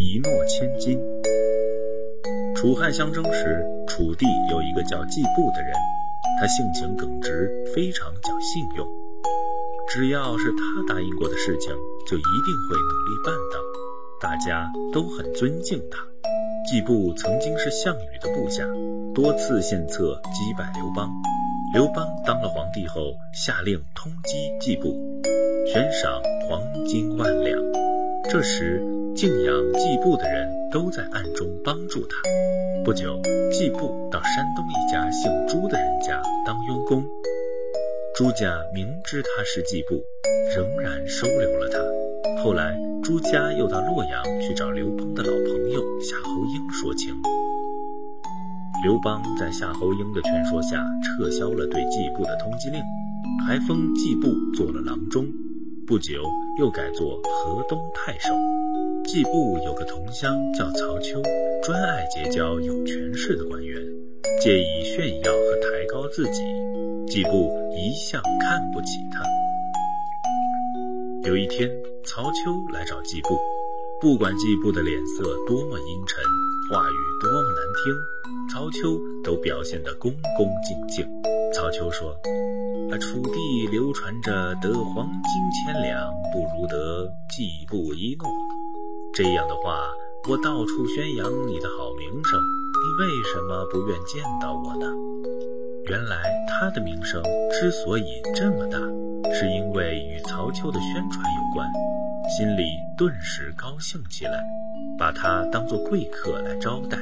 一诺千金。楚汉相争时，楚地有一个叫季布的人，他性情耿直，非常讲信用。只要是他答应过的事情，就一定会努力办到，大家都很尊敬他。季布曾经是项羽的部下，多次献策击败刘邦。刘邦当了皇帝后，下令通缉季布，悬赏黄金万两。这时，敬仰季布的人都在暗中帮助他。不久，季布到山东一家姓朱的人家当佣工。朱家明知他是季布，仍然收留了他。后来，朱家又到洛阳去找刘邦的老朋友夏侯婴说情。刘邦在夏侯婴的劝说下，撤销了对季布的通缉令，还封季布做了郎中。不久，又改做河东太守。季布有个同乡叫曹丘，专爱结交有权势的官员，借以炫耀和抬高自己。季布一向看不起他。有一天，曹丘来找季布，不管季布的脸色多么阴沉，话语多么难听，曹丘都表现得恭恭敬敬。曹丘说：“啊，楚地流传着得黄金千两，不如得季布一诺。这样的话，我到处宣扬你的好名声，你为什么不愿见到我呢？”原来他的名声之所以这么大，是因为与曹丘的宣传有关，心里顿时高兴起来，把他当作贵客来招待。